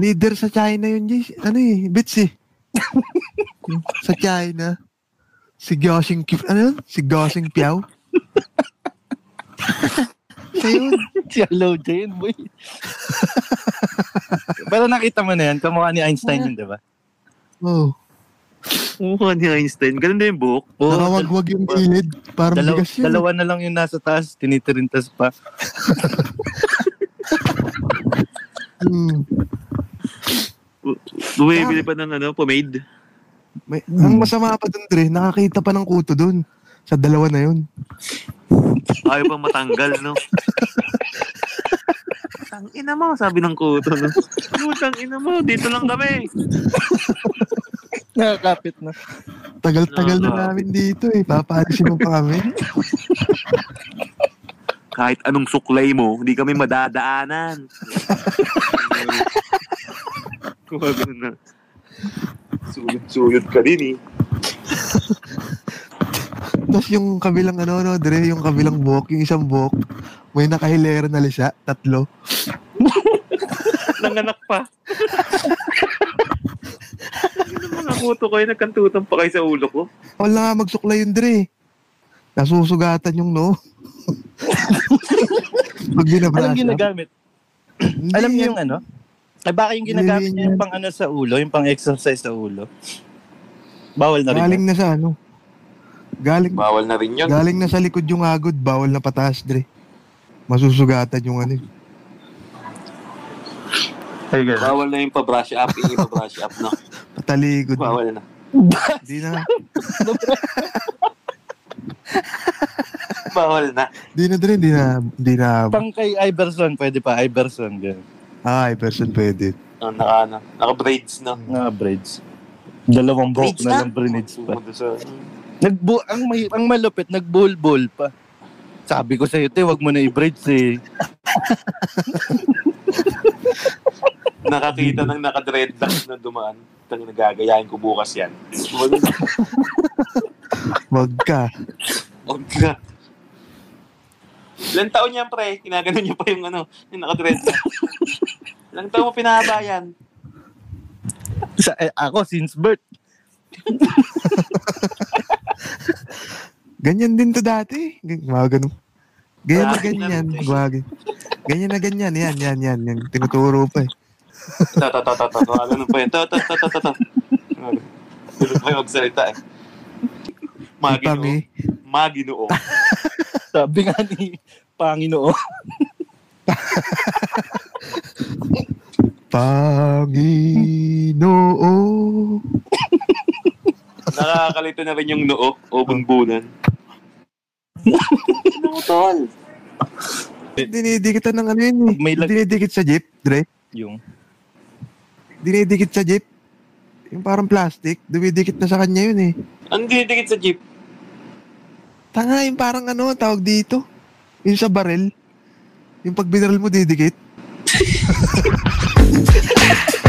Leader sa China yun, Jay. Ano eh, bits eh. sa China. Si Gosing, ano yun? Si Gosing Piao. Siya yun. Si Hello Jane, boy. Pero nakita mo na yan, kamukha ni Einstein yun, di ba? Oh. Mukha ni Einstein. Ganun din yung buhok. Oo, Nakawagwag yung gilid. Parang Dalaw- bigas yun. dalawa na lang yung nasa taas, tinitirintas pa. Hmm. Bumibili pa ng ano, pomade. May, Ang masama pa dun, Dre, nakakita pa ng kuto dun. Sa dalawa na yun. Ayaw pang matanggal, no? Tang ina mo, sabi ng kuto, no? Putang ina mo, dito lang kami. Nakakapit na. Tagal-tagal na namin dito eh. Papaalisin mo pa kami. Kahit anong suklay mo, hindi kami madadaanan. Ganun na. Sulit-sulit ka din eh. Tapos yung kabilang ano, no, Dre, yung kabilang buhok, yung isang buhok, may nakahilera na lisa, tatlo. Nanganak pa. Ano mga kuto ko, nagkantutan pa kayo sa ulo ko. Wala nga magsuklay yun, Dre. Nasusugatan yung no. Pag binabrush Anong ginagamit? Alam niyo yung ano? Ay baka yung ginagamit Hindi niya yung pang ano sa ulo, yung pang exercise sa ulo. Bawal na rin. Galing yun. na sa ano. Galing, Bawal na rin yun. galing na sa likod yung agod, bawal na pataas, Dre. Masusugatan yung ano. Ay, ganun. Bawal na yung pa-brush up, yung pa-brush up, no? Pataligod. Bawal na. Di na, Bawal na. di na, Dre, di na, di na. Pang kay Iverson, pwede pa. Iverson, ganun. Ay, person pwede. Oh, naka, ano, naka-braids, no? Nga, braids. Dalawang buhok na na? lang braids pa. Nagbu ang may ang malupit, nagbulbul pa. Sabi ko sa iyo, te, wag mo na i-braids eh. Nakakita ng naka-dreadlocks na dumaan. Tang nagagayahin ko bukas yan. Wag ka. Huwag ka. Ilang taon niya, pre? Kinaganon niya pa yung ano, yung naka-dreadlocks. Ilang taon mo pinahaba yan? Sa, eh, ako, since birth. Ganyan din to dati. Mga ganun. Ganyan na na ganyan. Gwagi. Ganyan na ganyan. Yan, yan, yan. yan. Tinuturo pa eh. Ito, ito, ito, ito. Ano pa yun? Ito, ito, ito, ito, ito. Tulog pa yung magsalita eh. Maginoo. Maginoo. Sabi nga ni Panginoon. Panginoon. Nakakalito na rin yung noo o bunbunan. Ano tol? Dinidikitan ng ano yun eh. May lag- Dinidikit sa jeep, Dre. Yung, Dinidikit sa jeep. Yung parang plastic. Dumidikit na sa kanya yun eh. Ang dinidikit sa jeep. Tanga, yung parang ano, tawag dito. Yung sa barel. Yung pag binaril mo, didikit. Ha ha ha!